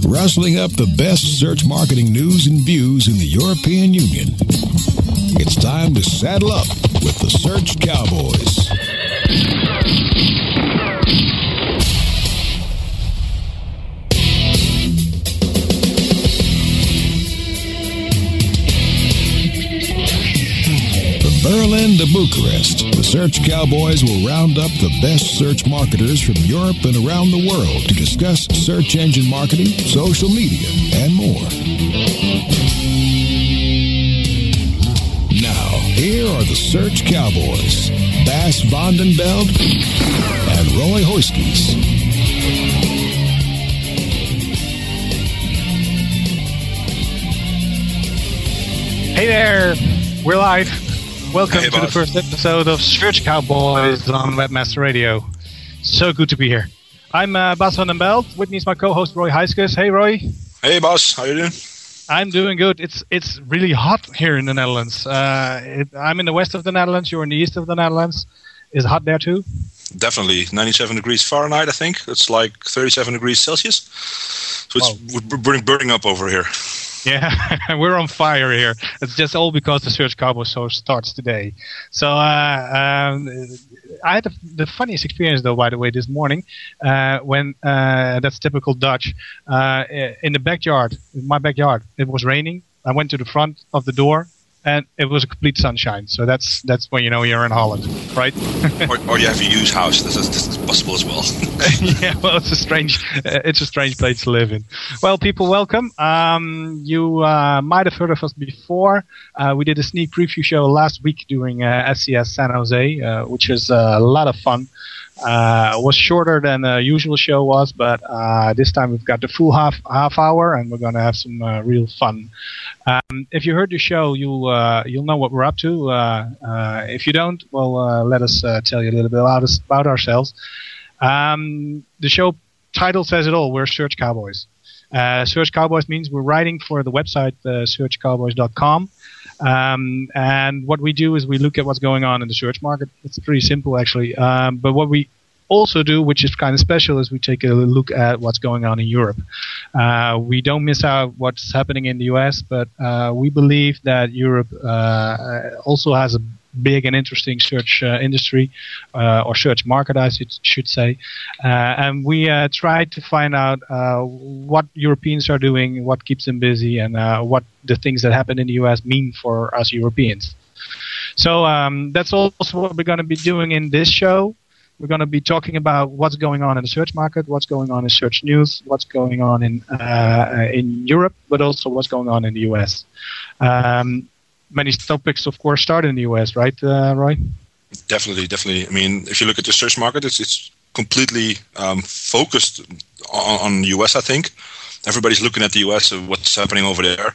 Rustling up the best search marketing news and views in the European Union. It's time to saddle up with the Search Cowboys. Berlin to Bucharest, the Search Cowboys will round up the best search marketers from Europe and around the world to discuss search engine marketing, social media, and more. Now, here are the Search Cowboys, Bas van den Beld and Roy Huiskes. Hey there, we're live. Welcome Hey, to the first episode of Search Cowboys on Webmaster Radio. So good to be here. I'm uh, Bas van den Beld. With me is my co-host Roy Huiskes. Hey Roy, Hey, Bas, how you doing? I'm doing good. It's it's really hot here in the Netherlands. Uh, it, I'm in the west of the Netherlands. You're in the east of the Netherlands. Is it hot there too? Definitely 97 degrees Fahrenheit, I think. It's like 37 degrees Celsius. So it's we're burning, burning up over here. Yeah, we're on fire here. It's just all because the Search Cowboy show starts today. So uh, um, I had the, the funniest experience, though, by the way, this morning uh, when uh, that's typical Dutch. Uh, in the backyard, in my backyard, it was raining. I went to the front of the door. And it was a complete sunshine, so that's that's when you know you're in Holland, right? or, or you have a used house. This is, this is possible as well. yeah, well, it's a strange, uh, it's a strange place to live in. Well, people, welcome. Um, you uh, might have heard of us before. Uh, we did a sneak preview show last week during uh, SES San Jose, uh, which was uh, a lot of fun. Uh, was shorter than the usual show was, but uh, this time we've got the full half half hour, and we're going to have some uh, real fun. Um, if you heard the show, you'll uh, you'll know what we're up to. Uh, uh, if you don't, well, uh, let us uh, tell you a little bit about us, about ourselves. Um, the show title says it all. We're Search Cowboys. Uh, Search Cowboys means we're writing for the website uh, searchcowboys.com. Um, and what we do is we look at what's going on in the search market. It's pretty simple, actually. Um, but what we also do, which is kind of special, is we take a look at what's going on in Europe. Uh, we don't miss out what's happening in the US, but uh, we believe that Europe uh, also has a big and interesting search uh, industry uh, or search market, I should, say. Uh, and we try to find out what Europeans are doing, what keeps them busy, and what the things that happen in the US mean for us Europeans. So um, that's also what we're going to be doing in this show. We're going to be talking about what's going on in the search market, what's going on in search news, what's going on in uh, in Europe, but also what's going on in the US. Um, many topics, of course, start in the US, right, uh, Roy? definitely, definitely. I mean, if you look at the search market, it's it's completely um, focused on, on the US. I think everybody's looking at the US, uh, what's happening over there.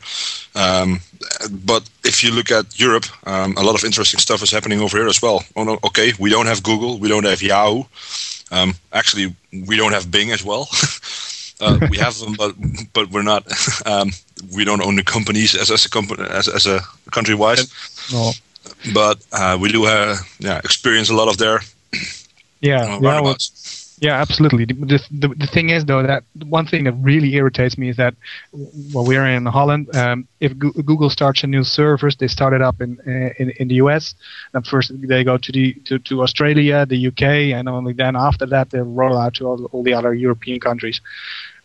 Um, but if you look at Europe, um, a lot of interesting stuff is happening over here as well. Oh, no, okay, we don't have Google, we don't have Yahoo. Um, actually, we don't have Bing as well. uh, we have them, but but we're not. Um, we don't own the companies as, as a company as, as a country wise. No. But uh, we do have yeah experience a lot of their Yeah, uh, yeah, well, yeah, absolutely. The, the, the, thing is, though, that one thing that really irritates me is that, well, we're in Holland. Um, if Goo- Google starts a new service, they start it up in in, in the US. And first they go to the to, to Australia, the UK, and only then after that they roll out to all, all the other European countries,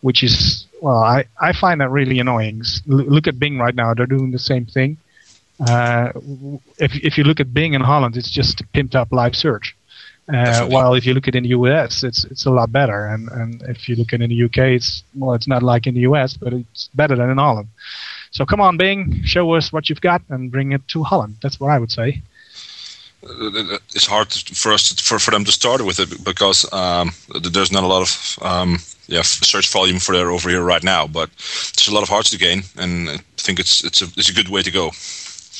which is well, I, I find that really annoying. Look at Bing right now; they're doing the same thing. Uh, if if you look at Bing in Holland, it's just pimped up live search. Uh, while if you look at it in the US, it's it's a lot better, and and if you look at it in the UK, it's well, it's not like in the US, but it's better than in Holland. So come on, Bing, show us what you've got and bring it to Holland. That's what I would say. It's hard for us to, for for them to start with it because um, there's not a lot of um, yeah search volume for there over here right now. But there's a lot of hearts to gain, and I think it's it's a it's a good way to go.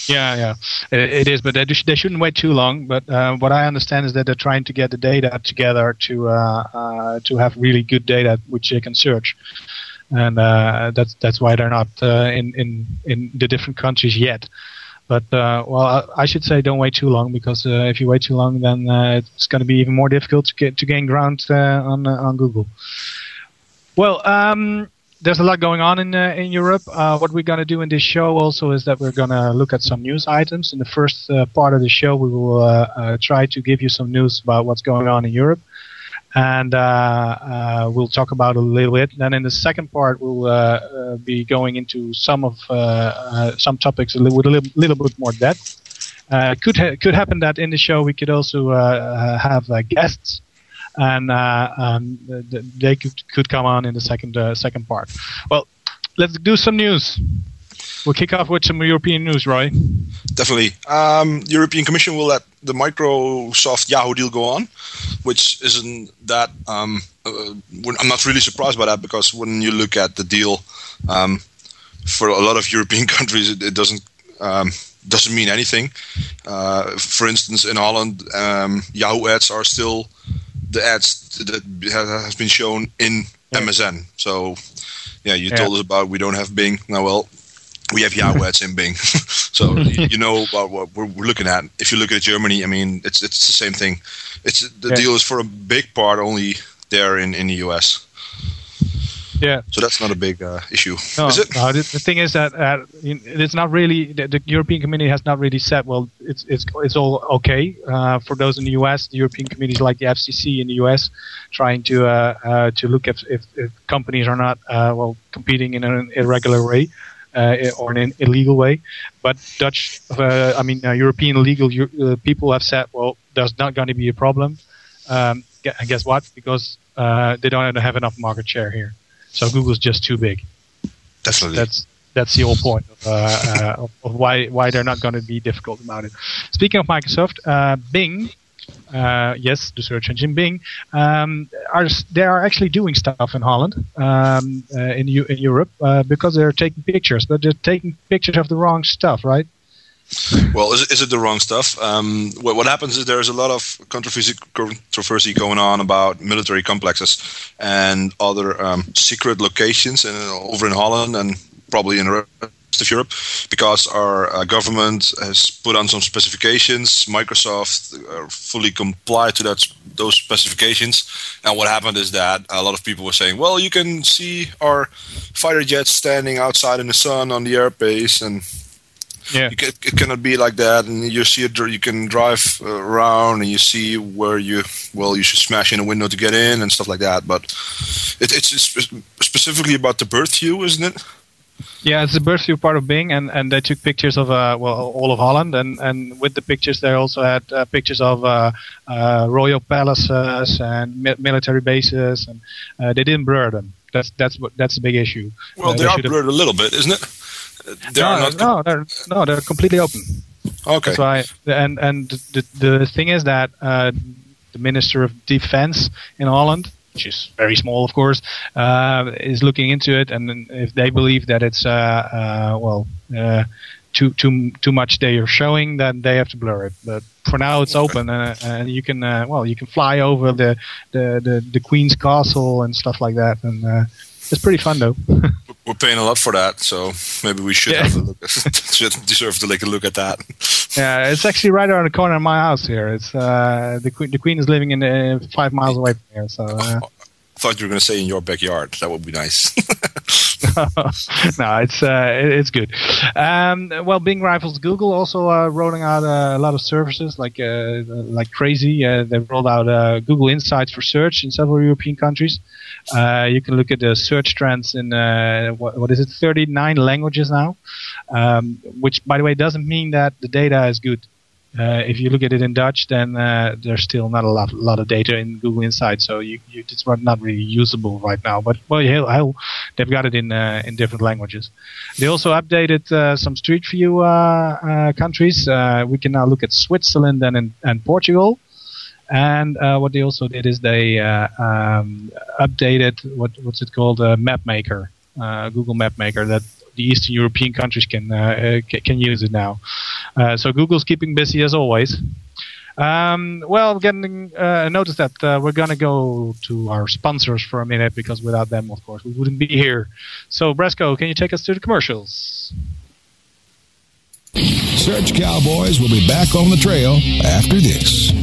Yeah, yeah, it, it is, but they, they shouldn't wait too long. But uh, what I understand is that they're trying to get the data together to uh, uh, to have really good data which they can search, and uh, that's that's why they're not uh, in in in the different countries yet. But uh, well, I should say don't wait too long because if you wait too long, then it's going to be even more difficult to get to gain ground on on Google. Well, um, there's a lot going on in uh, in Europe. Uh, what we're going to do in this show also is that we're going to look at some news items. In the first uh, part of the show, we will uh, uh, try to give you some news about what's going on in Europe, and uh, we'll talk about it a little bit. Then in the second part, we'll be going into some of some topics with a little, little bit more depth. could ha- could happen that in the show we could also have guests and uh, um, they could, could come on in the second uh, second part. Well, let's do some news. We'll kick off with some European news, Roy. Definitely. Um, European Commission will let the Microsoft Yahoo deal go on, which isn't that. Um, uh, I'm not really surprised by that because when you look at the deal, um, for a lot of European countries, it, it doesn't um, doesn't mean anything. Uh, for instance, in Holland, um, Yahoo ads are still the ads that has been shown in yeah. MSN. So, yeah, you yeah. told us about we don't have Bing. Now, well, we have Yahoo ads in Bing, so you know about what we're, looking at. If you look at Germany, I mean, it's it's the same thing. It's the yeah. deal is for a big part only there in in the US. Yeah. So that's not a big uh, issue, no, is it? No, the, the thing is that uh, it's not really the, the, European community has not really said well it's it's it's all okay uh, for those in the U.S. The European communities like the FCC in the U.S. trying to uh, uh, to look if, if, if companies are not uh, well competing in an irregular way. or in an illegal way, but Dutch, I mean, European legal people have said, well, there's not going to be a problem. Um, and guess what? Because they don't have enough market share here. So Google's just too big. Definitely. That's that's the whole point of, uh, uh, of, why why they're not going to be difficult about it. Speaking of Microsoft, uh, Bing, uh, yes, the search engine Bing, um, are they are actually doing stuff in Holland, um, uh, in, U- in Europe, uh, because they're taking pictures, but they're taking pictures of the wrong stuff, right? Well, is, is it the wrong stuff? Um, what, what, happens is there's a lot of controversy, going on about military complexes and other um, secret locations in, over in Holland and probably in the rest of Europe because our uh, government has put on some specifications. Microsoft uh, fully complied to that those specifications. And what happened is that a lot of people were saying, "Well, you can see our fighter jets standing outside in the sun on the airbase," and yeah. Can, it cannot be like that. And you see it, you can drive around and you see where you, well, you should smash in a window to get in and stuff like that. But it, it's, specifically about the birth view, isn't it? Yeah, it's the birth view part of Bing, and, and they took pictures of uh, well all of Holland, and, and with the pictures they also had uh, pictures of uh, uh royal palaces and mi- military bases, and uh, they didn't blur them. That's that's what that's the big issue. Well, uh, they, they are blurred a little bit, isn't it? They no, not no, they're no, they're completely open. Okay. That's why, and and the the thing is that uh, the Minister of Defense in Holland, which is very small, of course, uh, is looking into it, and if they believe that it's uh, uh well uh, too too too much they are showing, then they have to blur it. But for now, it's open, uh, and you can well you can fly over the the the, the Queen's Castle and stuff like that, and it's pretty fun though. We're paying a lot for that, so maybe we should yeah. have a look. should deserve to take a look at that. Yeah, it's actually right around the corner of my house here. It's uh, the queen. The queen is living in uh, five miles away from here. So. Uh, I thought you were going to say in your backyard. That would be nice. no, it's uh, it's good. Um, well, Bing rivals Google, also uh, rolling out uh, a lot of services like uh, like crazy. Uh, they've rolled out Google Insights for search in several European countries. you can look at the search trends in what, what is it, 39 languages now. Um, which, by the way, doesn't mean that the data is good. Uh, if you look at it in Dutch, then uh, there's still not a lot, lot of data in Google Insights, so you, you, it's not really usable right now. But well, yeah, they've got it in uh, in different languages. They also updated uh, some Street View uh, uh, countries. we can now look at Switzerland and and Portugal. And what they also did is they um, updated what what's it called, Map Maker, Google Map Maker that the Eastern European countries can uh, can use it now. Uh, so Google's keeping busy as always. Um, well, getting uh, notice that uh, we're gonna go to our sponsors for a minute because without them, of course, we wouldn't be here. So, Brasco, can you take us to the commercials? Search Cowboys will be back on the trail after this.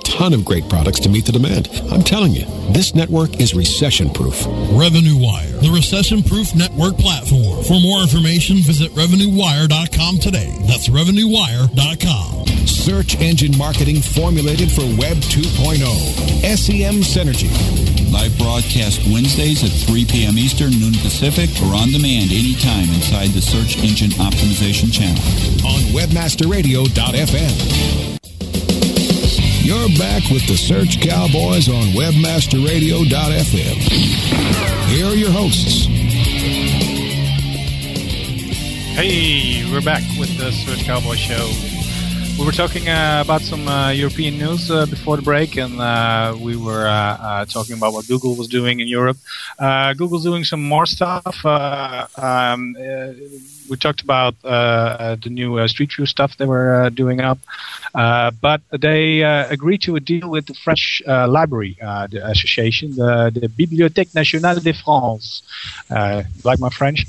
ton of great products to meet the demand. I'm telling you, this network is recession proof. Revenue Wire, the recession proof network platform. For more information, visit RevenueWire.com today. That's RevenueWire.com. Search engine marketing formulated for Web 2.0. SEM Synergy. Live broadcast Wednesdays at 3 p.m. Eastern, noon Pacific, or on demand anytime inside the Search Engine Optimization channel. On WebmasterRadio.fm. Back with the Search Cowboys on WebmasterRadio.fm. Here are your hosts. Hey, we're back with the Search Cowboy Show. We were talking uh, about some uh, European news uh, before the break, and uh, we were uh, uh, talking about what Google was doing in Europe. Google's doing some more stuff. Um, we talked about the new Street View stuff they were doing up, but they agreed to a deal with the French Library the Association, the, the Bibliothèque Nationale de France. like my French.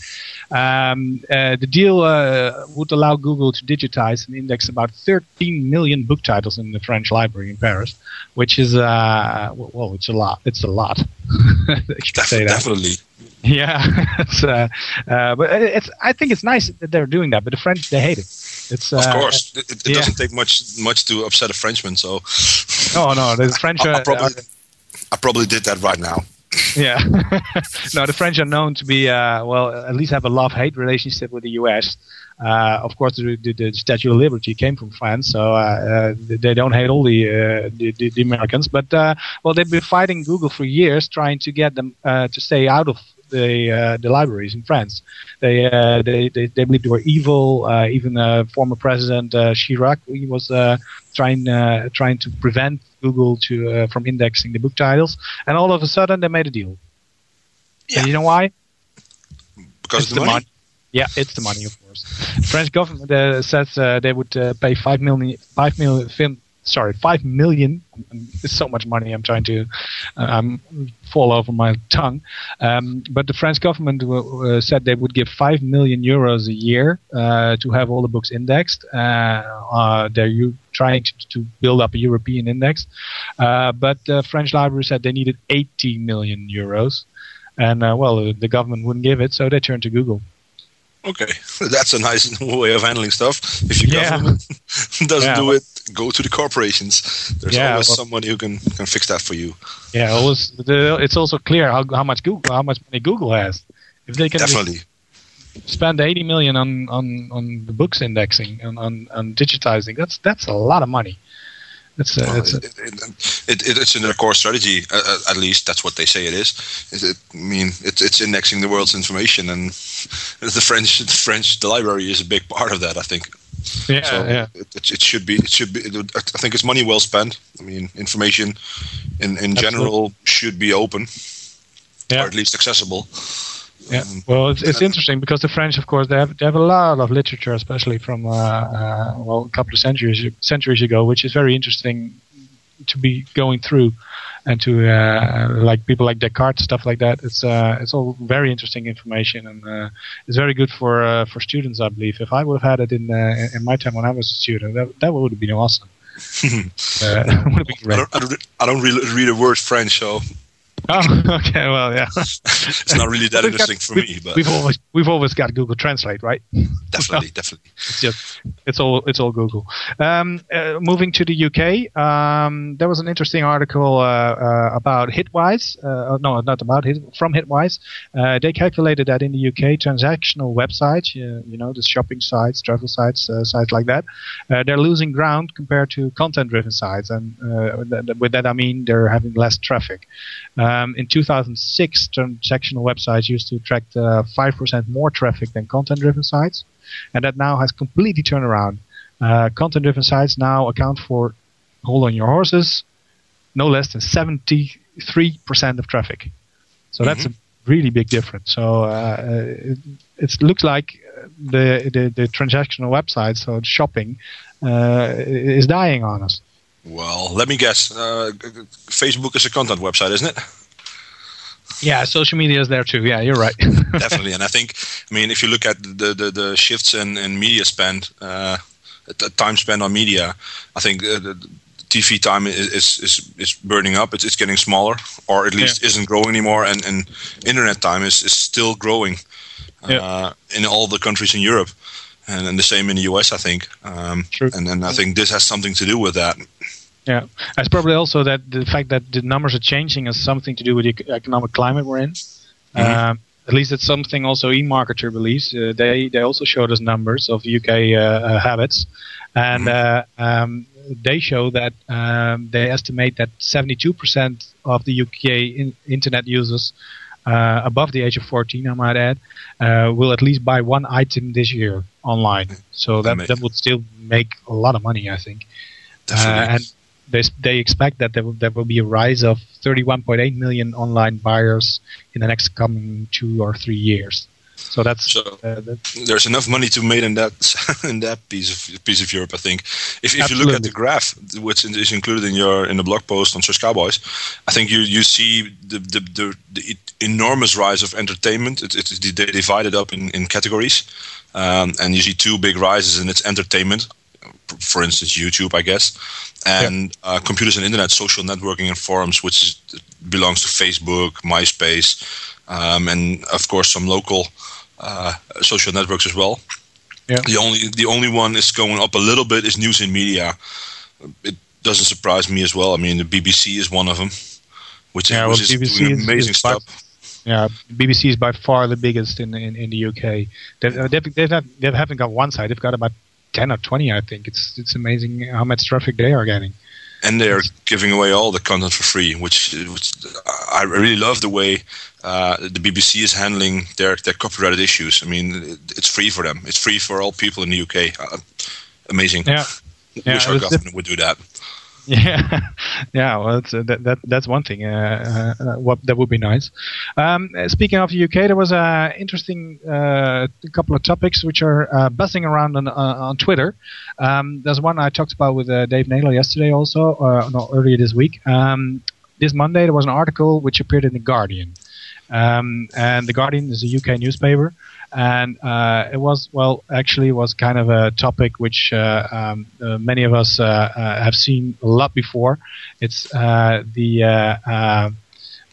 Um, uh, the deal uh, would allow Google to digitize and index about 13 million book titles in the French library in Paris, which is uh, well, it's a lot. It's a lot. Definitely, definitely. Yeah, it's, uh, uh, but it's. I think it's nice that they're doing that, but the French they hate it. It's of uh, course it, it yeah. doesn't take much much to upset a Frenchman. So no, no, the French. I, I probably, I probably did that right now yeah. no, the French are known to be, uh, well, at least have a love hate relationship with the U.S. Uh, of course, the, the, Statue of Liberty came from France, so uh, uh they don't hate all the, uh, the, the, Americans. But, uh, well, they've been fighting Google for years, trying to get them to stay out of the the libraries in France. They, they they they believe they were evil. even former President Chirac he was trying trying to prevent Google to uh, from indexing the book titles, and all of a sudden they made a deal. Yeah. And you know why? Because it's the money. money. Yeah, it's the money, of course. The French government uh, says uh, they would uh, pay five million, five million, sorry, five million. It's so much money. I'm trying to um, fall over my tongue. Um, but the French government uh, said they would give five million euros a year uh, to have all the books indexed. Uh, uh they're u- trying to, to, build up a European index, uh, but the French library said they needed 80 million euros, and uh, well, the government wouldn't give it, so they turned to Google. Okay, that's a nice way of handling stuff. If your yeah. government doesn't yeah. do it, go to the corporations. There's Yeah, always someone who can, can fix that for you. Yeah, always, it's also clear how, how much Google how much money Google has. If they can Definitely. spend 80 million on, on, on the books indexing and on, on digitizing, that's that's a lot of money. That's a, that's a, it, it, it, it's in their core strategy. Uh, at least that's what they say it is. It, I mean, it, it's indexing the world's information, and the French, the French, the library is a big part of that. I think. yeah, so yeah. It, it, should be. It should be. It, I think it's money well spent. I mean, information, in in general, should be open, Yeah. or at least accessible. Yeah. Um, Well, it's, it's interesting because the French, of course, they have they have a lot of literature, especially from uh, uh, well a couple of centuries centuries ago, which is very interesting to be going through, and to uh, like people like Descartes stuff like that. It's uh, it's all very interesting information, and uh, it's very good for uh, for students, I believe. If I would have had it in uh, in my time when I was a student, that, that would have been awesome. would have been I don't, I don't, I don't really read a word French, so Oh, okay, well, yeah. it's not really that We've got- interesting for me. But we've always we've always got Google Translate, right? definitely, definitely. It's just it's all it's all Google. Um, uh, moving to the UK, um, there was an interesting article uh, uh, about Hitwise. Uh, no, not about Hit, from Hitwise. Uh, they calculated that in the UK, transactional websites, uh, you know, the shopping sites, travel sites, uh, sites like that, uh, they're losing ground compared to content-driven sites, and uh, th- th- with that I mean they're having less traffic. Um, in 2006, transactional websites used to attract uh, 5% more traffic than content-driven sites and that now has completely turned around. Uh, content-driven sites now account for, hold on your horses, no less than 73% of traffic. So that's a really big difference. So uh, it, it looks like the, the the transactional websites, so shopping, uh, is dying on us. Well, let me guess. Uh, Facebook is a content website, isn't it? Yeah, social media is there too. Yeah, you're right. Definitely. And I think, I mean, if you look at the the, the shifts in, in media spend, uh, the time spent on media, I think uh, the, TV time is, is is burning up. It's, it's getting smaller, or at least isn't growing anymore. And, and internet time is, is still growing uh, Yeah. in all the countries in Europe, and, and the same in the US, I think. Um, True. And and I think this has something to do with that. Yeah, it's probably also that the fact that the numbers are changing has something to do with the economic climate we're in. Um, at least it's something also eMarketer believes. Uh, they they also showed us numbers of UK uh, uh, habits, and uh, um, they show that um, they estimate that 72% of the UK in, internet users uh, above the age of 14, I might add, uh, will at least buy one item this year online. So that, that would still make a lot of money, I think. Definitely. Uh, and they, they expect that there will, there will be a rise of 31.8 million online buyers in the next coming two or three years. So that's, uh, that's there's enough money to be made in that in that piece of piece of Europe. I think if, if you look at the graph, which is included in your in the blog post on Search Cowboys, I think you you see the the, the, the enormous rise of entertainment. It, it, they divide it up in, in categories, um, and you see two big rises in its entertainment. For instance, YouTube, I guess, and uh, computers and internet, social networking and forums, which is, belongs to Facebook, MySpace, um, and of course some local uh, social networks as well. Yeah. The only the only one is going up a little bit is news and media. It doesn't surprise me as well. I mean, the BBC is one of them, which, Yeah, which well, is doing amazing is stuff. Yeah, BBC is by far the biggest in in, in the UK. They've, uh, they've, they've not, they haven't got one side. They've got about ten or twenty, I think. It's it's amazing how much traffic they are getting. and they are giving away all the content for free, which, which I really love the way uh, the BBC is handling their, their copyrighted issues. I mean, it's free for them. It's free for all people in the UK. Uh, amazing. Yeah. Yeah, Wish our government would do that. Yeah, yeah. Well, that's, uh, that, that that's one thing. Uh, uh, what that would be nice. Um, uh, speaking of the UK, there was a interesting uh, couple of topics which are uh, buzzing around on on Twitter. Um, there's one I talked about with Dave Naylor yesterday, also, uh, no, earlier this week. Um, this Monday, there was an article which appeared in the Guardian, um, and the Guardian is a UK newspaper, and uh, it was well, actually, it was kind of a topic which uh, um, uh, many of us uh, uh, have seen a lot before. It's uh, the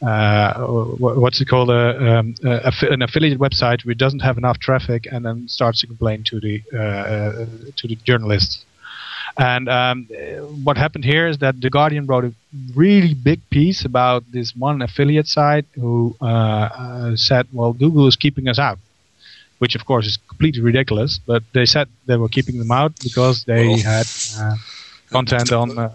what's it called? Um, an affiliate website which doesn't have enough traffic, and then starts to complain to the to the journalists. And um, what happened here is that the Guardian wrote a really big piece about this one affiliate site who uh, said, "Well, Google is keeping us out." Which of course is completely ridiculous, but they said they were keeping them out because they well, had uh, content on uh,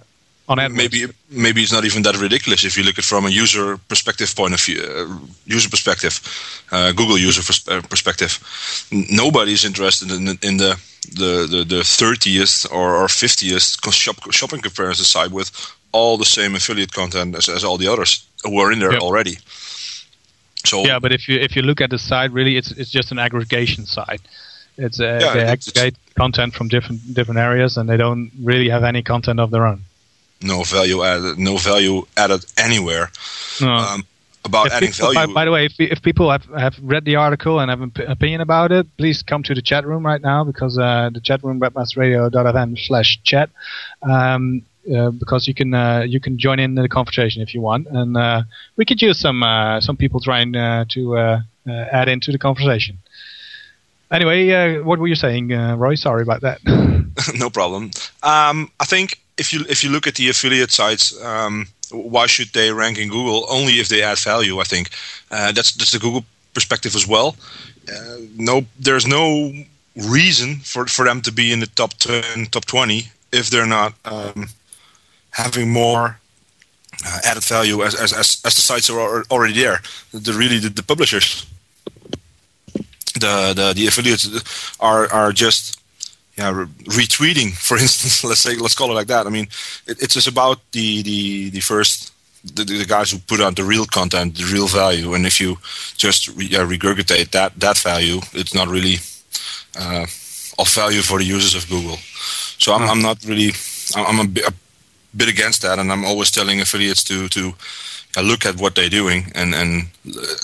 on AdWords. Maybe maybe it's not even that ridiculous if you look at it from a user perspective point of view, uh, user perspective, uh, Google user pers- uh, perspective. Nobody is interested in, in the the the, the 30th or, or 50th shop, shopping comparison site with all the same affiliate content as, as all the others who are in there yep. already. So yeah, but if you if you look at the site, really, it's it's just an aggregation site. It's uh, yeah, they aggregate content from different different areas, and they don't really have any content of their own no value added, no value added anywhere. No. Um, about if adding people, value. By, by, the way, if, if people have, have read the article and have an opinion about it, please come to the chat room right now because uh, the chat room webmasterradio.fm slash chat. Um, uh, because you can uh, you can join in the conversation if you want, and uh, we could use some some people trying to add into the conversation. Anyway, what were you saying, Roy? Sorry about that. no problem. Um, I think if you if you look at the affiliate sites, um, why should they rank in Google? Only if they add value. I think that's that's the Google perspective as well. Uh, no, there's no reason for for them to be in the top ten, top twenty if they're not um, having more uh, added value as, as, as as the sites are already there. The really the, the publishers, the the the affiliates are are just yeah, retweeting, for instance, let's say, let's call it like that. I mean, it, it's just about the the the first the, the, guys who put out the real content, the real value, and if you just re, yeah, regurgitate that that value, it's not really uh, of value for the users of Google. So I'm, I'm not really I'm a a bit, against that, and I'm always telling affiliates to to uh, look at what they're doing and and uh,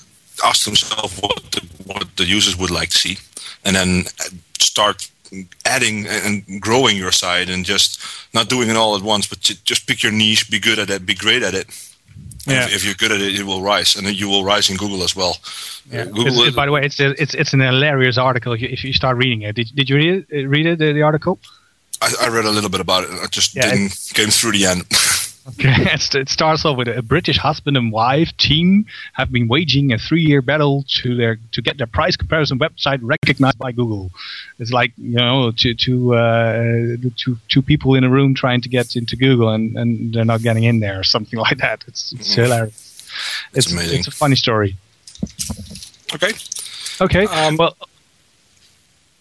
ask themselves what the, what the users would like to see, and then start adding and growing your site and just not doing it all at once, but just pick your niche, be good at it, be great at it. Yeah. If, if, you're good at it, it will rise, and you will rise in Google as well. Yeah. Google. It's, by the way, it's it's it's an hilarious article. If you start reading it, did, did you read it? Read it the, the article? I, I, read a little bit about it. I just yeah, didn't came through the end. Okay, it starts off with a British husband and wife team have been waging a three-year battle to their to get their price comparison website recognized by Google. It's like you know, two two uh, two two people in a room trying to get into Google and, and they're not getting in there, or something like that. It's it's mm. hilarious. It's, it's amazing. It's a funny story. Okay. Okay. Um, well,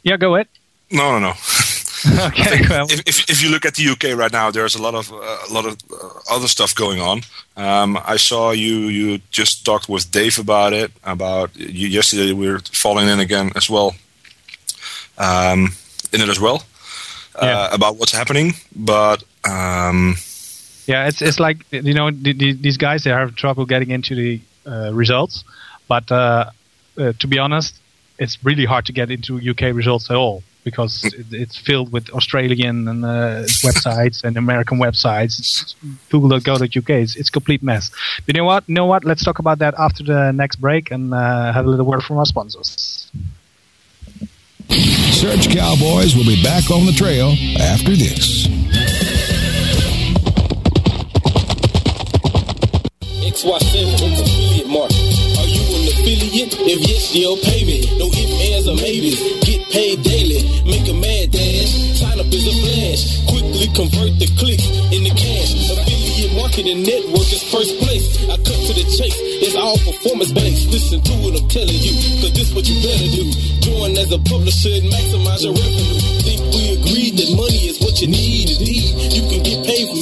yeah, go ahead. No, no, no. okay. Well. If, if, if, you look at the UK right now, there's a lot of uh, a lot of uh, other stuff going on. Um, I saw you you just talked with Dave about it. About you yesterday, we are falling in again as well. Um, in it as well uh, yeah. about what's happening, but. Um, yeah, it's it's like you know the, the, these guys they have trouble getting into the uh, results, but uh, uh, to be honest, it's really hard to get into UK results at all because it, it's filled with Australian and, uh, websites and American websites. Google.co.uk. It's, it's a complete mess. But you know what? You know what? Let's talk about that after the next break and uh, have a little word from our sponsors. Search Cowboys will be back on the trail after this. XY7 Mark. Are you If yes, they'll pay me. No ifs, ands, or maybes Get paid daily. Make a mad dash. Sign up is a flash. Quickly convert the clicks into cash. Affiliate marketing network is first place. I cut to the chase. It's all performance based. Listen to what I'm telling you, cause this what you better do. Join as a publisher and maximize your revenue. Think we agreed that money is what you need. Indeed, you can get paid from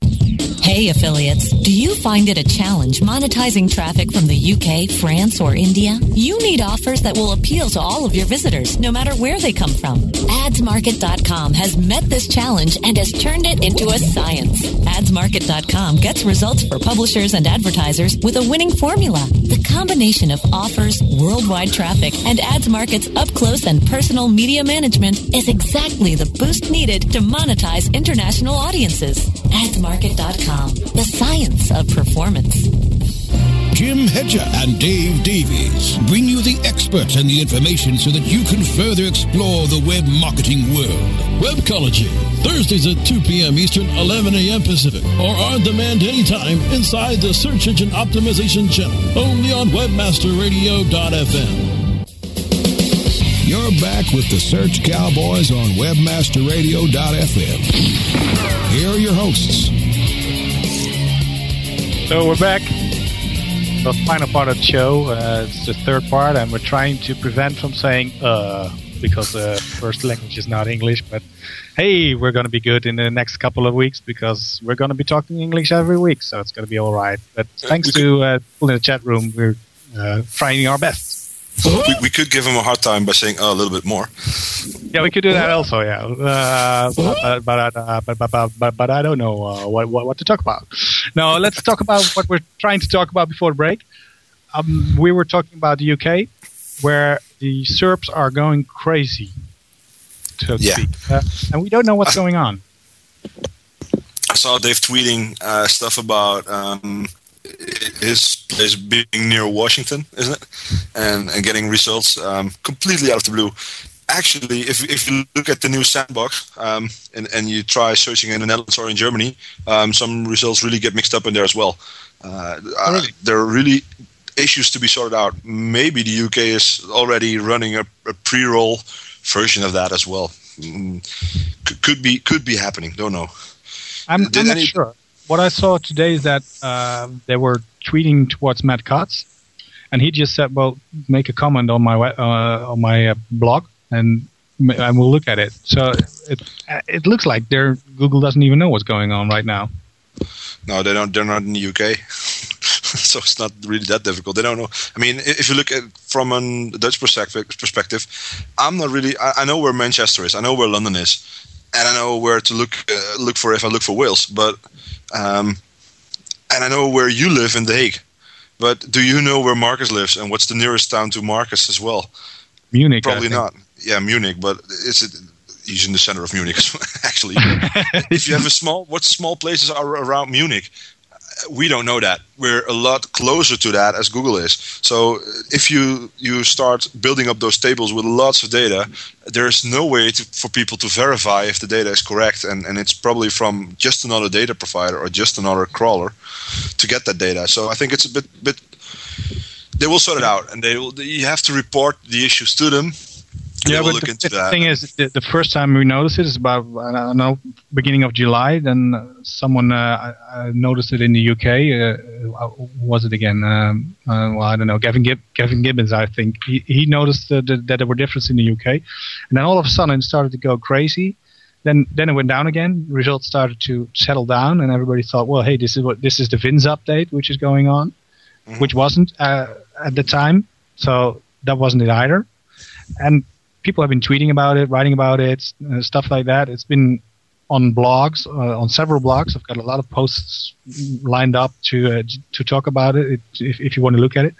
Hey affiliates, do you find it a challenge monetizing traffic from the UK, France, or India? You need offers that will appeal to all of your visitors, no matter where they come from. AdsMarket.com has met this challenge and has turned it into a science. AdsMarket.com gets results for publishers and advertisers with a winning formula. The combination of offers, worldwide traffic, and AdsMarket's up-close and personal media management is exactly the boost needed to monetize international audiences. AdsMarket.com, the science of performance. Jim Hedger and Dave Davies bring you the experts and the information so that you can further explore the web marketing world. Webcology, Thursdays at 2 p.m. Eastern, 11 a.m. Pacific, or on demand anytime inside the Search Engine Optimization channel, only on WebmasterRadio.fm. You're back with the Search Cowboys on WebmasterRadio.fm. Here are your hosts. So we're back. The final part of the show. Uh, it's the third part, and we're trying to prevent from saying "uh" because the first language is not English. But hey, we're going to be good in the next couple of weeks because we're going to be talking English every week, so it's going to be all right. But thanks to uh, people in the chat room, we're uh, trying our best. We, we could give him a hard time by saying oh, a little bit more. Yeah, we could do that also. Yeah, uh, but, but, uh, but, but, but, but I don't know uh, what, what, what to talk about. Now let's talk about what we're trying to talk about before the break. Um, we were talking about the UK, where the SERPs are going crazy, so to Yeah. speak, uh, and we don't know what's going on. I saw Dave tweeting uh, stuff about um, his place being near Washington, isn't it? And, and getting results um, completely out of the blue. Actually, if, if you look at the new sandbox um, and, and you try searching in the Netherlands or in Germany, um, some results really get mixed up in there as well. Uh, uh, there are really issues to be sorted out. Maybe the UK is already running a, a pre-roll version of that as well. Mm, could, could be could be happening. Don't know. I'm, I'm not sure. What I saw today is that uh, they were tweeting towards Matt Cutts, and he just said, "Well, make a comment on my uh, on my uh, blog, and we'll look at it." So it it looks like they're Google doesn't even know what's going on right now. No, they don't. They're not in the UK, so it's not really that difficult. They don't know. I mean, if you look at from a Dutch perspective, perspective, I'm not really. I, I know where Manchester is. I know where London is, and I know where to look uh, look for if I look for Wales. But um, and I know where you live in The Hague. But do you know where Marcus lives and what's the nearest town to Marcus as well? Munich, Probably not. Yeah, Munich, but is it? He's in the center of Munich, actually. if you have a small, what small places are around Munich? We don't know that. We're a lot closer to that as Google is. So uh, if you you start building up those tables with lots of data, there's no way to, for people to verify if the data is correct, and, and it's probably from just another data provider or just another crawler to get that data. So I think it's a bit bit. They will sort it out, and they will. You have to report the issues to them. They will but look the, into the that. thing is, the, the first time we noticed it is about I don't know beginning of July. Then uh, someone uh, I, I noticed it in the UK. Uh, uh, was it again? Um, uh, well, I don't know. Gavin Gib- Gavin Gibbons, I think he, he noticed uh, that, there were differences in the UK, and then all of a sudden it started to go crazy. Then then it went down again. Results started to settle down, and everybody thought, well, hey, this is what this is the Vince update which is going on, which wasn't uh, at the time. So that wasn't it either. And people have been tweeting about it, writing about it, uh, stuff like that. It's been on blogs, uh, on several blogs. I've got a lot of posts lined up to uh, to talk about it, if, if you want to look at it.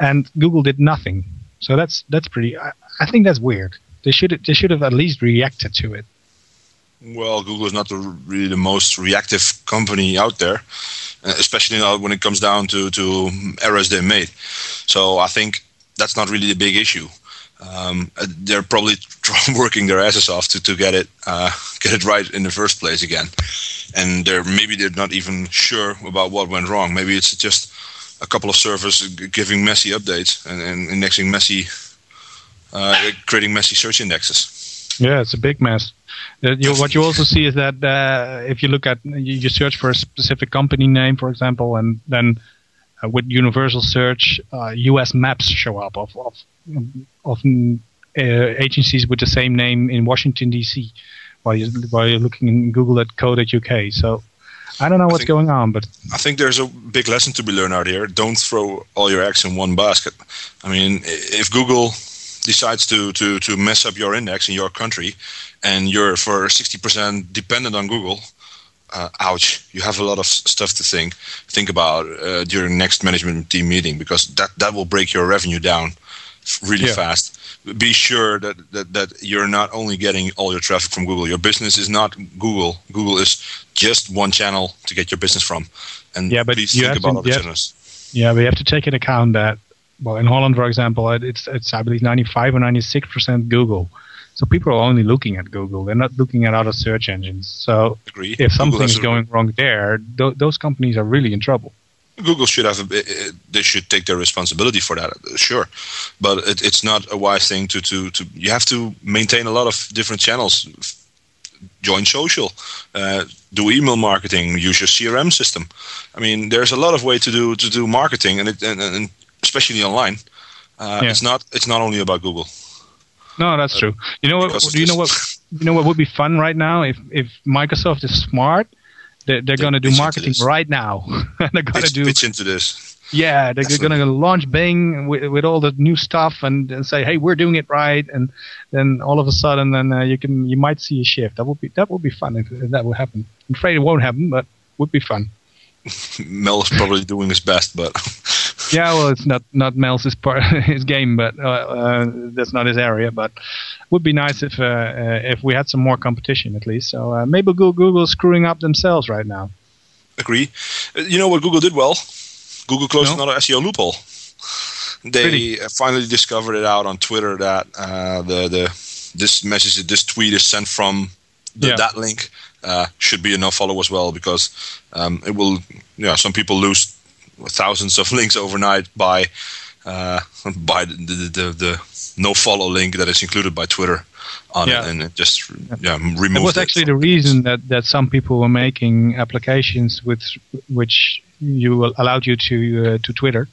And Google did nothing. So that's that's pretty. I, I think that's weird. They should they should have at least reacted to it. Well, Google is not the, really the most reactive company out there, uh, especially now when it comes down to, to errors they made. So I think that's not really the big issue. Um, uh, they're probably working their asses off to, to get it uh, get it right in the first place again. and they're maybe they're not even sure about what went wrong. Maybe it's just a couple of servers giving messy updates and, and indexing messy, uh, creating messy search indexes. Yeah, it's a big mess. Uh, you, what you also see is that uh, if you look at you, you, search for a specific company name, for example, and then uh, with universal search, U.S. Uh, maps show up of of, of uh, agencies with the same name in Washington D.C. while you while you're looking in Google at code.uk. So I don't know what's think, going on, but I think there's a big lesson to be learned out here. Don't throw all your eggs in one basket. I mean, if Google decides to to to mess up your index in your country, and you're for 60% dependent on Google, uh, ouch! You have a lot of stuff to think think about uh, during next management team meeting because that that will break your revenue down really yeah. fast. Be sure that, that that you're not only getting all your traffic from Google. Your business is not Google. Google is just one channel to get your business from. And yeah, but please you think have about to, other channels. Yeah, we have to take into account that well, in Holland, for example, it's it's I believe 95 or 96 percent Google. So people are only looking at Google; they're not looking at other search engines. So Agree. if something's going wrong there, th- those companies are really in trouble. Google should have a, they should take their responsibility for that, sure, but it, it's not a wise thing to, to to you have to maintain a lot of different channels. Join social, uh, do email marketing, use your CRM system. I mean, there's a lot of way to do to do marketing, and it, and, and especially online. Uh, yeah. It's not it's not only about Google. No, that's true. You know what? Do you know what? You know what would be fun right now if if Microsoft is smart. They're, they're going to do marketing right now. they're going to do pitch into this. Yeah, they're going to launch Bing with, with all the new stuff and, and say, "Hey, we're doing it right." And then all of a sudden, then uh, you can you might see a shift. That would be that would be fun if, if that would happen. I'm afraid it won't happen, but would be fun. Mel is probably doing his best, but yeah, well, it's not not Mel's his part his game, but uh, uh, that's not his area. But would be nice if uh, uh if we had some more competition at least. So uh, maybe Google Google's screwing up themselves right now. Agree. Uh, you know what Google did well? Google closed no? another SEO loophole. They really? finally discovered it out on Twitter that the the this message, this tweet is sent from the, yeah. that link uh, should be a no follow as well because um, it will. Yeah, some people lose thousands of links overnight by uh, by the, the, the, the no follow link that is included by Twitter on yeah. it, and it just yeah removed. It was actually it. the reason that, that some people were making applications with which you allowed you to uh, to Twitter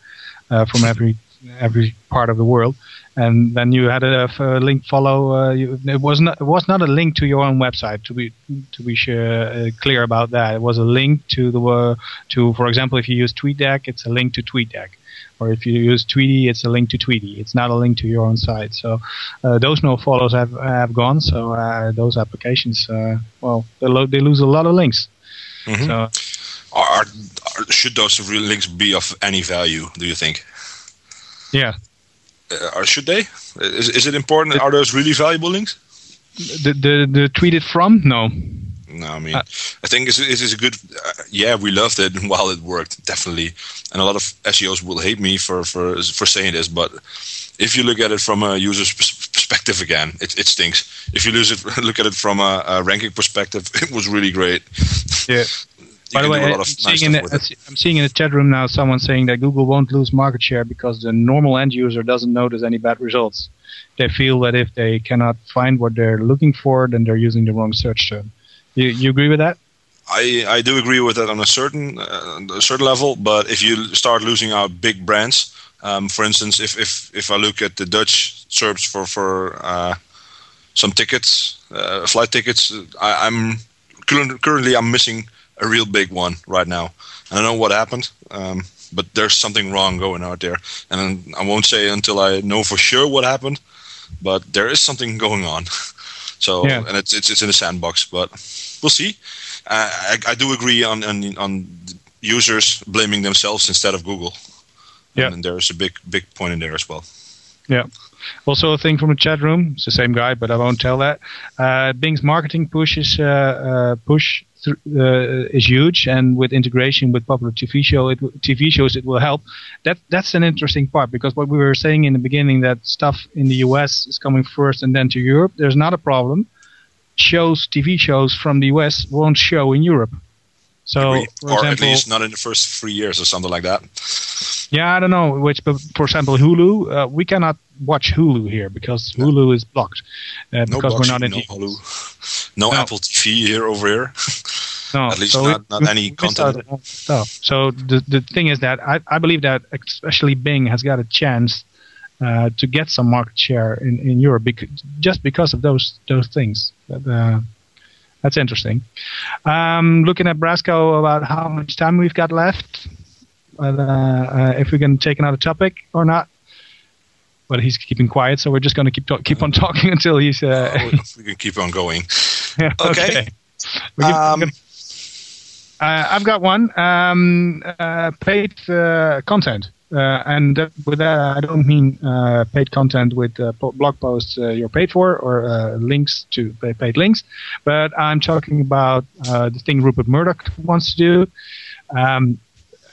uh, from every every part of the world, and then you had a, a link follow. Uh, you, it was not it was not a link to your own website to be to be sure, uh, clear about that. It was a link to the uh, to for example, if you use TweetDeck, it's a link to TweetDeck, or if you use Tweetie, it's a link to Tweetie. It's not a link to your own site. So uh, those no follows have have gone. So uh, those applications, uh, well, they, lo- they lose a lot of links. Mm-hmm. So. Are, are, should those links be of any value? Do you think? Yeah, uh, or should they? Is, is it important? The, Are those really valuable links? The the, the tweeted from? No. No, I mean, uh, I think it is is a good. Uh, yeah, we loved it while it worked, definitely. And a lot of SEOs will hate me for for for saying this, but if you look at it from a user's perspective again, it, it stinks. If you lose it, look at it from a, a ranking perspective, it was really great. Yeah, by the way, I'm, nice seeing the, I'm, seeing in the chat room now someone saying that Google won't lose market share because the normal end user doesn't notice any bad results. They feel that if they cannot find what they're looking for, then they're using the wrong search term. You, you agree with that? I, I do agree with that on a certain uh, a certain level, but if you start losing out big brands, um, for instance, if, if if I look at the Dutch search for for uh, some tickets, uh, flight tickets, I, am currently I'm missing a real big one right now. I don't know what happened, um, but there's something wrong going out there, and I won't say until I know for sure what happened. But there is something going on. so, yeah. and it's, it's it's in a sandbox, but we'll see. Uh, I, I do agree on, on on users blaming themselves instead of Google. Yeah, and there's a big big point in there as well. Yeah. Also, a thing from the chat room. It's the same guy, but I won't tell that. Uh, Bing's marketing push is uh, uh, push th- uh, is huge, and with integration with popular TV show, it, TV shows, it will help. That that's an interesting part because what we were saying in the beginning that stuff in the US is coming first and then to Europe. There's not a problem. Shows, TV shows from the US won't show in Europe So, or example, at least not in the first three years or something like that. yeah, I don't know which, but for example, Hulu, uh, we cannot watch Hulu here because Hulu is blocked uh, No because we're not in no Hulu, no, Apple TV here over here. No, At least so not, not any content. on stuff. So the the thing is that I, I believe that especially Bing has got a chance uh, to get some market share in, in Europe bec- just because of those those things. But, uh, that's interesting. Um, looking at Brasco about how much time we've got left, but, uh, uh, if we can take another topic or not. But he's keeping quiet, so we're just going to keep talk- keep on talking until he's. Uh, we can keep on going. Yeah, Okay. We're Um, gonna- uh, I've got one. Um, uh, paid uh, content. Uh, and with that, I don't mean uh, paid content with uh, po- blog posts uh, you're paid for or uh, links to pay- paid links, but I'm talking about uh, the thing Rupert Murdoch wants to do. Um,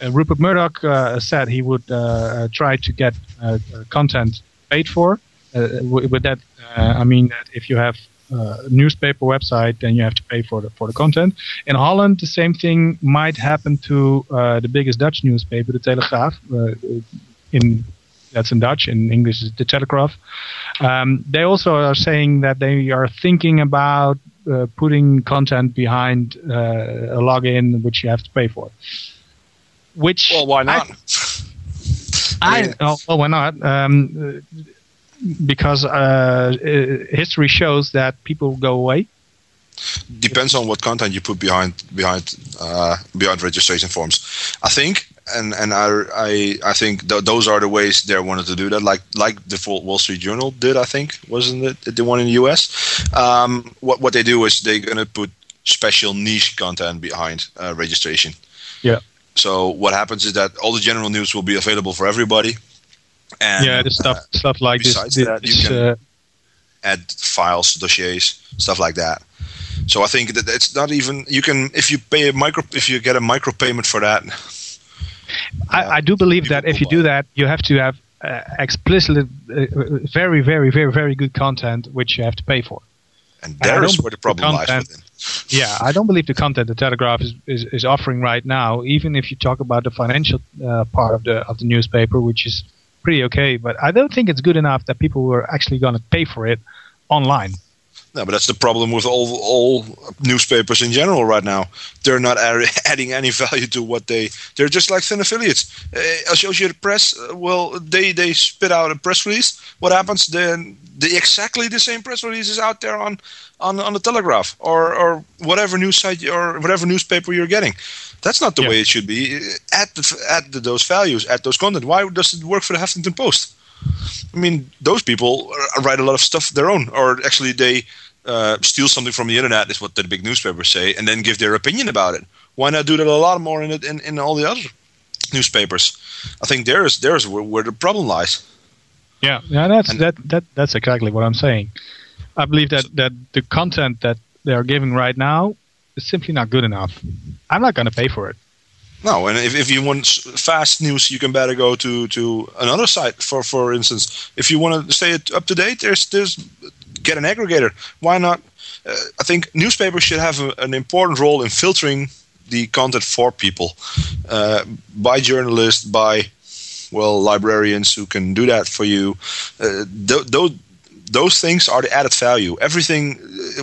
uh, Rupert Murdoch uh, said he would uh, try to get uh, uh, content paid for. Uh, with that, uh, I mean that if you have uh, a newspaper website, then you have to pay for the for the content. In Holland, the same thing might happen to uh, the biggest Dutch newspaper, the Telegraaf. Uh, in that's in Dutch. In English, is the Telegraph. Um, they also are saying that they are thinking about uh, putting content behind uh, a login, which you have to pay for. Which well, why not? I, oh, well, why not? Um, because uh, uh, history shows that people go away. depends on what content you put behind behind uh, behind registration forms. I think, and and I I, I think th- those are the ways they wanted to do that. Like like the Wall Wall Street Journal did, I think, wasn't it the one in the U.S. Um, what what they do is they're gonna put special niche content behind uh, registration. Yeah. So what happens is that all the general news will be available for everybody. And yeah, the stuff uh, stuff like this. besides this that, you can uh, add files, dossiers, stuff like that. So I think that it's not even you can if you pay a micro if you get a micro payment for that. I, I do believe that if you do that, you have to have uh, explicitly uh, very, very, very, very good content, which you have to pay for. And there is where the problem lies content- within. Yeah, I don't believe the content the Telegraph is, is, is offering right now. Even if you talk about the financial uh, part of the of the newspaper, which is pretty okay, but I don't think it's good enough that people are actually going to pay for it online. No, but that's the problem with all all newspapers in general right now. They're not adding any value to what they. They're just like thin affiliates. Uh, Associated Press, uh, well, they they spit out a press release. What happens then? The exactly the same press release is out there on on on the Telegraph or or whatever news site or whatever newspaper you're getting. That's not the way it should be. Add the, add the, those values, add those content. Why does it work for the Huffington Post? I mean, those people write a lot of stuff their own, or actually they uh, steal something from the internet, is what the big newspapers say, and then give their opinion about it. Why not do that a lot more in it, in, in all the other newspapers? I think there is there is where, where the problem lies. Yeah, yeah, that's that, that that's exactly what I'm saying. I believe that that the content that they are giving right now is simply not good enough. I'm not going to pay for it. No, and if, if you want fast news, you can better go to, to another site. For for instance, if you want to stay up to date, there's there's get an aggregator. Why not? Uh, I think newspapers should have a, an important role in filtering the content for people uh, by journalists, by well librarians who can do that for you. Uh, th- those things are the added value. Everything,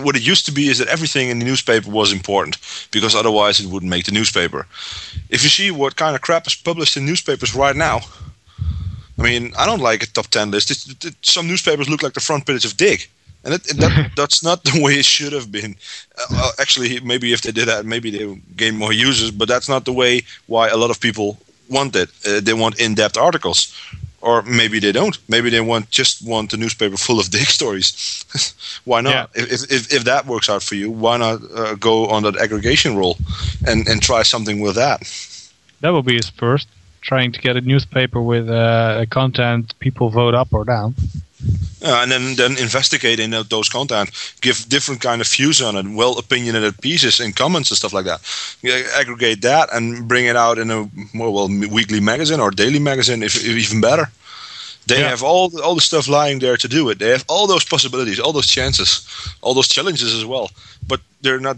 what it used to be is that everything in the newspaper was important because otherwise it wouldn't make the newspaper. If you see what kind of crap is published in newspapers right now, I mean, I don't like a top 10 list. It's, it, some newspapers look like the front page of Digg. And it, it- that, that's not the way it should have been. Uh, uh, actually, maybe if they did that, maybe they would gain more users, but that's not the way why a lot of people want it. Uh, they want in depth articles. Or maybe they don't. Maybe they want just want a newspaper full of Digg stories. why not? If, if, if that works out for you, why not uh, go on that aggregation role and, and try something with that? That would be his first. Trying to get a newspaper with uh, content people vote up or down. Uh, and then, then investigate in those content, give different kind of views on it, well opinionated pieces and comments and stuff like that. Yeah, aggregate that and bring it out in a more well weekly magazine or daily magazine, if, if even better. They have all the, all the stuff lying there to do it. They have all those possibilities, all those chances, all those challenges as well. But they're not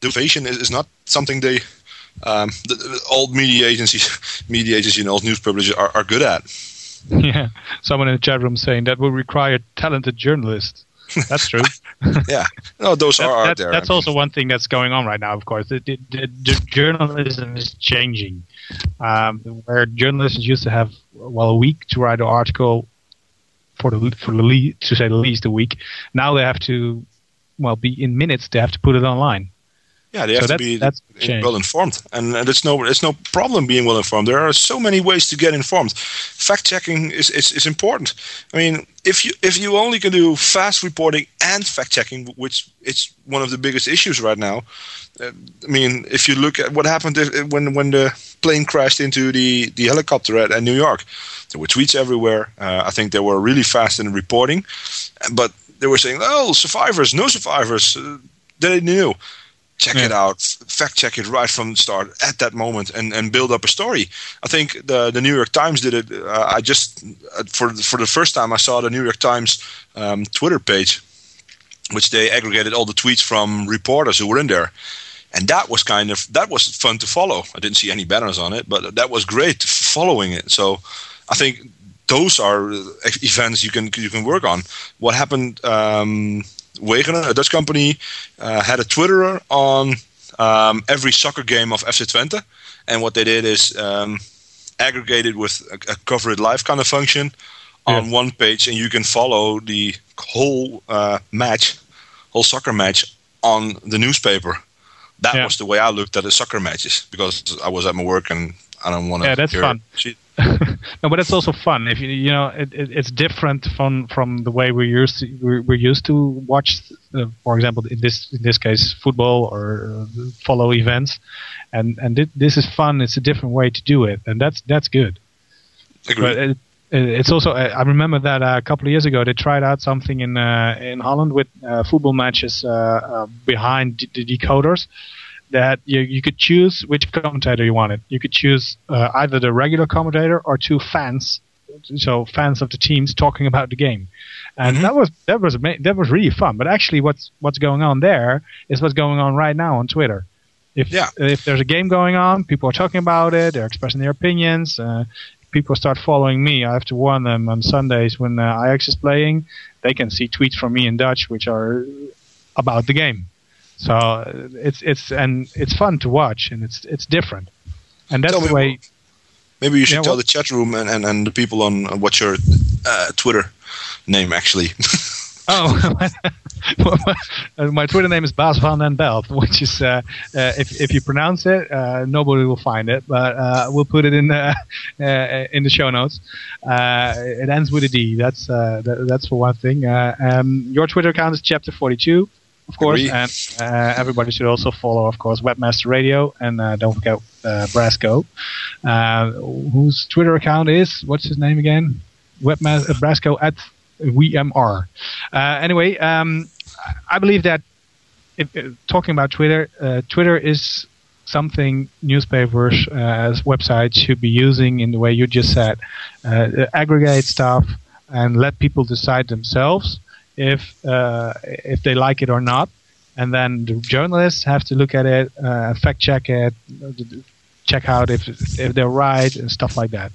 division is, is not something they um, the, the old media agencies, media agencies, and old news publishers are, are good at. Yeah, someone in the chat room saying that will require talented journalists. That's true. yeah, no, those That- are out that- there. That's I mean, also one thing that's going on right now. Of course, the, the, the, the journalism is changing. Um, where journalists used to have well a week to write an article for the for the le- to say the least a week. Now they have to well be in minutes. They have to put it online. Yeah, they So have to be that's well informed, and, it's no it's no problem being well informed. There are so many ways to get informed. Fact checking is, is, is important. I mean, if you if you only can do fast reporting and fact checking, which it's one of the biggest issues right now. Uh, I mean, if you look at what happened if, when when the plane crashed into the the helicopter at, at New York, there were tweets everywhere. Uh, I think they were really fast in reporting, but they were saying, "Oh, survivors, no survivors." Uh, they knew check it out, fact check it right from the start at that moment, and, and build up a story. I think the the New York Times did it. Uh, I just uh, for for the first time I saw the New York Times um, Twitter page, which they aggregated all the tweets from reporters who were in there. And that was kind of that was fun to follow. I didn't see any banners on it, but that was great following it. So I think those are uh, events you can you can work on. What happened? Um, Wegener, a Dutch company, uh, had a Twitterer on um, every soccer game of FC Twente, and what they did is um, aggregated with a, a cover it live kind of function on one page, and you can follow the whole uh, match, whole soccer match on the newspaper. That Yeah. was the way I looked at the soccer matches because I was at my work and I don't want to. Yeah, that's fun. no, but it's also fun. If you you know, it, it, it's different from from the way we're used to we're, we're used to watch. Uh, for example, in this in this case, football or uh, follow events, and and thi- this is fun. It's a different way to do it, and that's that's good. But it, it- it's also I remember that uh, a couple of years ago they tried out something in uh, in Holland with uh, football matches uh, uh, behind the decoders that you, you could choose which commentator you wanted. You could choose uh, either the regular commentator or two fans, so fans of the teams talking about the game, and that was that was that was really fun. But actually, what's what's going on there is what's going on right now on Twitter. If if there's a game going on, people are talking about it. They're expressing their opinions. Uh, people start following me. I have to warn them on Sundays when uh, Ajax is playing. They can see tweets from me in Dutch, which are about the game. So it's it's and it's fun to watch, and it's it's different, and that's Tell the way. Maybe you should Yeah, tell what- the chat room and, and, and the people on uh, what's your uh, Twitter name actually. Oh, my Twitter name is Bas van den Beld, which is uh, uh, if if you pronounce it, uh, nobody will find it, but uh, we'll put it in the uh, in the show notes. Uh, it ends with a D. That's uh, that, that's for one thing. Uh, um, your Twitter account is Chapter Forty Two. Of course, and uh, everybody should also follow, of course, Webmaster Radio, and uh, don't forget uh, Brasco, uh, whose Twitter account is what's his name again? Webmaster Brasco at WMR. Uh, anyway, um, I believe that if, uh, talking about Twitter, uh, Twitter is something newspapers, uh, as websites should be using in the way you just said. Uh, aggregate stuff and let people decide themselves if uh, if they like it or not, and then the journalists have to look at it, uh, fact check it, check out if if they're right and stuff like that.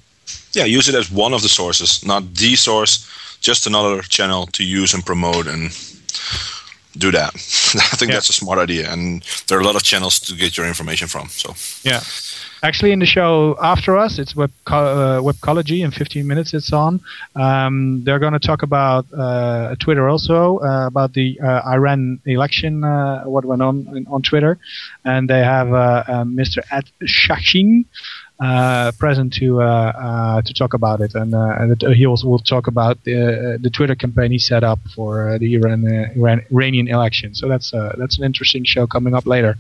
yeah, use it as one of the sources, not the source, just another channel to use and promote and do that. I think that's a smart idea, and there are a lot of channels to get your information from. So Yeah. Actually, in the show after us, it's web uh, webcology. In 15 minutes, it's on. Um, they're going to talk about uh, Twitter also uh, about the uh, Iran election, uh, what went on on Twitter, and they have uh, Mr. Ed Shashin uh, present to uh, uh, to talk about it, and, uh, and it, he also will talk about the uh, the Twitter campaign he set up for uh, the Iran, uh, Iran Iranian election. So that's uh, that's an interesting show coming up later.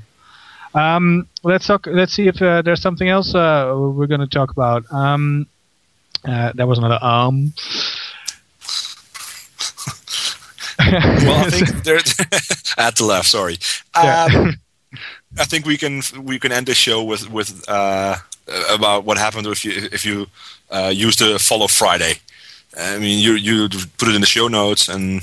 Um, let's talk. Let's see if uh, there's something else uh, we're going to talk about. Um, uh, that was another um. well, I think there. Had to laugh. Sorry. Yeah. Um, I think we can we can end the show with with uh, about what happened if you if you uh, use the follow Friday. I mean, you you put it in the show notes, and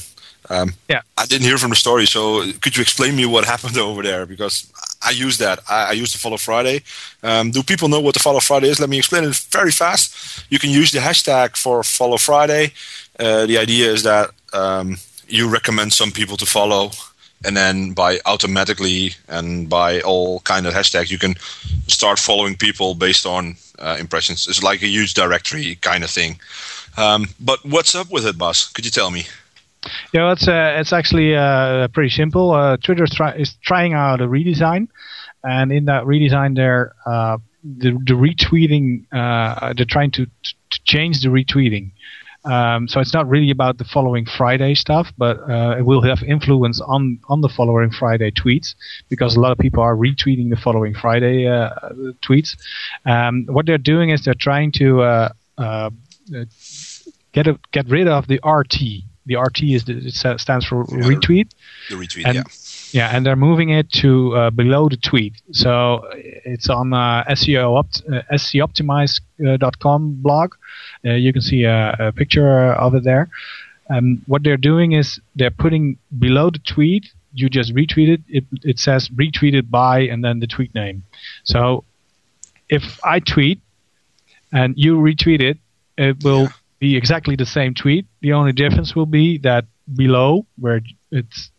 um, yeah, I didn't hear from the story. So could you explain me what happened over there? Because I use that. I, I use the Follow Friday. Um, do people know what the Follow Friday is? Let me explain it very fast. You can use the hashtag for Follow Friday. Uh, the idea is that um, you recommend some people to follow, and then by automatically and by all kind of hashtags, you can start following people based on uh, impressions. It's like a huge directory kind of thing. Um, but what's up with it, boss? Could you tell me? Yeah, it's uh, it's actually uh, pretty simple. Uh, Twitter try- is trying out a redesign, and in that redesign, they're uh, the, the retweeting. Uh, they're trying to, to change the retweeting. Um, so it's not really about the following Friday stuff, but uh, it will have influence on on the following Friday tweets because a lot of people are retweeting the following Friday tweets. Um, what they're doing is they're trying to get a, get rid of the RT the RT is the, it stands for Yeah, retweet. The retweet, and, yeah. Yeah, and they're moving it to uh, below the tweet. So it's on uh, SEO opt- uh, scoptimize.com blog. Uh, you can see a, a picture of it there. Um, what they're doing is they're putting below the tweet. You just retweet it. It, it says retweeted by and then the tweet name. So if I tweet and you retweet it, it will be exactly the same tweet. The only difference will be that below, where it's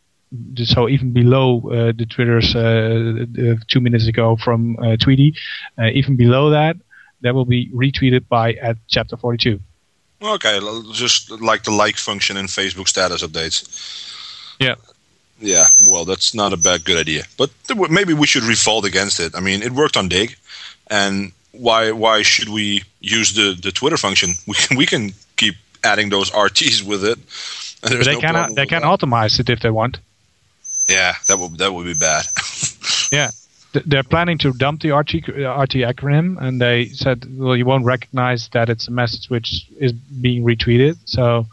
so even below uh, the Twitter's uh, uh, two minutes ago from uh, Tweetie, uh, even below that, that will be retweeted by at chapter 42. Okay, just like the like function in Facebook status updates. Yeah. Yeah, well, that's not a bad good idea. But th- maybe we should revolt against it. I mean, it worked on Digg, and why why should we use the, the Twitter function? We can we can keep adding those RTs with it. and they no can problem they can that. optimize it if they want. Yeah, that would that would be bad. Yeah. They're planning to dump the RT, uh, RT acronym, and they said, well, you won't recognize that it's a message which is being retweeted. So,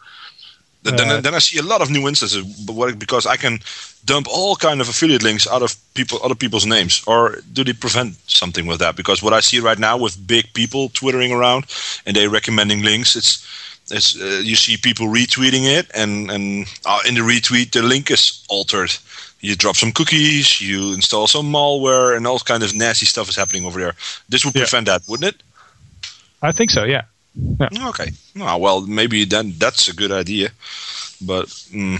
Then, then, Uh, then I see a lot of new instances, but what, because I can dump all kind of affiliate links out of people, other people's names, or do they prevent something with that? Because what I see right now with big people twittering around and they recommending links, it's it's uh, you see people retweeting it, and and uh, in the retweet the link is altered. You drop some cookies, you install some malware, and all kind of nasty stuff is happening over there. This would prevent that, wouldn't it? I think so, yeah. Okay. Oh, well, maybe then that's a good idea, but mm,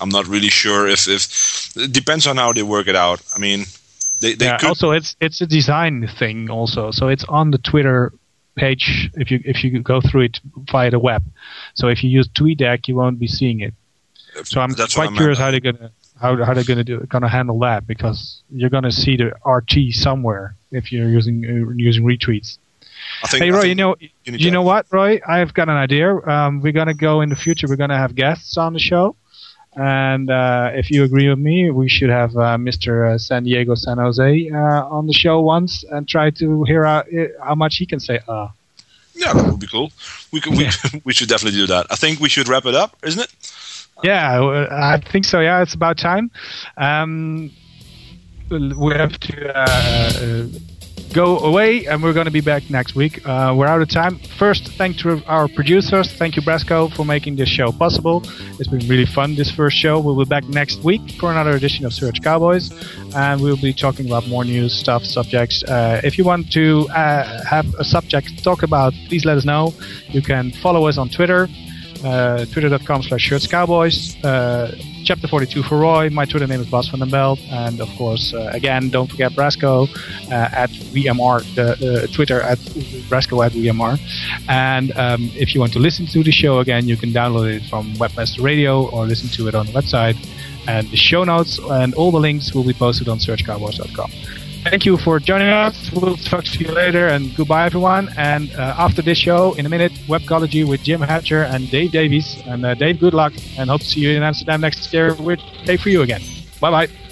I'm not really sure if if it depends on how they work it out. I mean, they they yeah, could. also it's it's a design thing also so it's on the twitter page if you if you go through it via the web so if you use tweetdeck you won't be seeing it so i'm quite I curious meant. how they're gonna how, how they're gonna do gonna handle that because you're gonna see the rt somewhere if you're using uh, using retweets I think, hey roy you know you you, know what roy i've got an idea um, we're gonna go in the future we're gonna have guests on the show and uh, if you agree with me, we should have uh, Mr. Uh, San Diego San Jose uh, on the show once and try to hear out, uh, how much he can say. Uh. Yeah, that would be cool. We could, we, we should definitely do that. I think we should wrap it up, isn't it? Yeah, I think so. Yeah, it's about time. Um, we have to uh, uh, go away, and we're going to be back next week. Uh, we're out of time. First, thank to our producers. Thank you, Brasco, for making this show possible. It's been really fun this first show. We'll be back next week for another edition of Search Cowboys, and we'll be talking about more news stuff, subjects. Uh, if you want to uh, have a subject to talk about, please let us know. You can follow us on Twitter uh, twitter.com slash search cowboys. Uh, chapter 42 for roy. My twitter name is bas van den beld. And of course uh, again don't forget brasco uh, at vmr the twitter at brasco at vmr and um, if you want to listen to the show again you can download it from webmaster radio or listen to it on the website. And the show notes and all the links will be posted on searchcowboys.com Thank you for joining us. We'll talk to you later, and goodbye, everyone. And uh, after this show, in a minute, Webcology with Jim Hedger and Dave Davies. And uh, Dave, good luck, and hope to see you in Amsterdam next year with Dave for you again. Bye bye.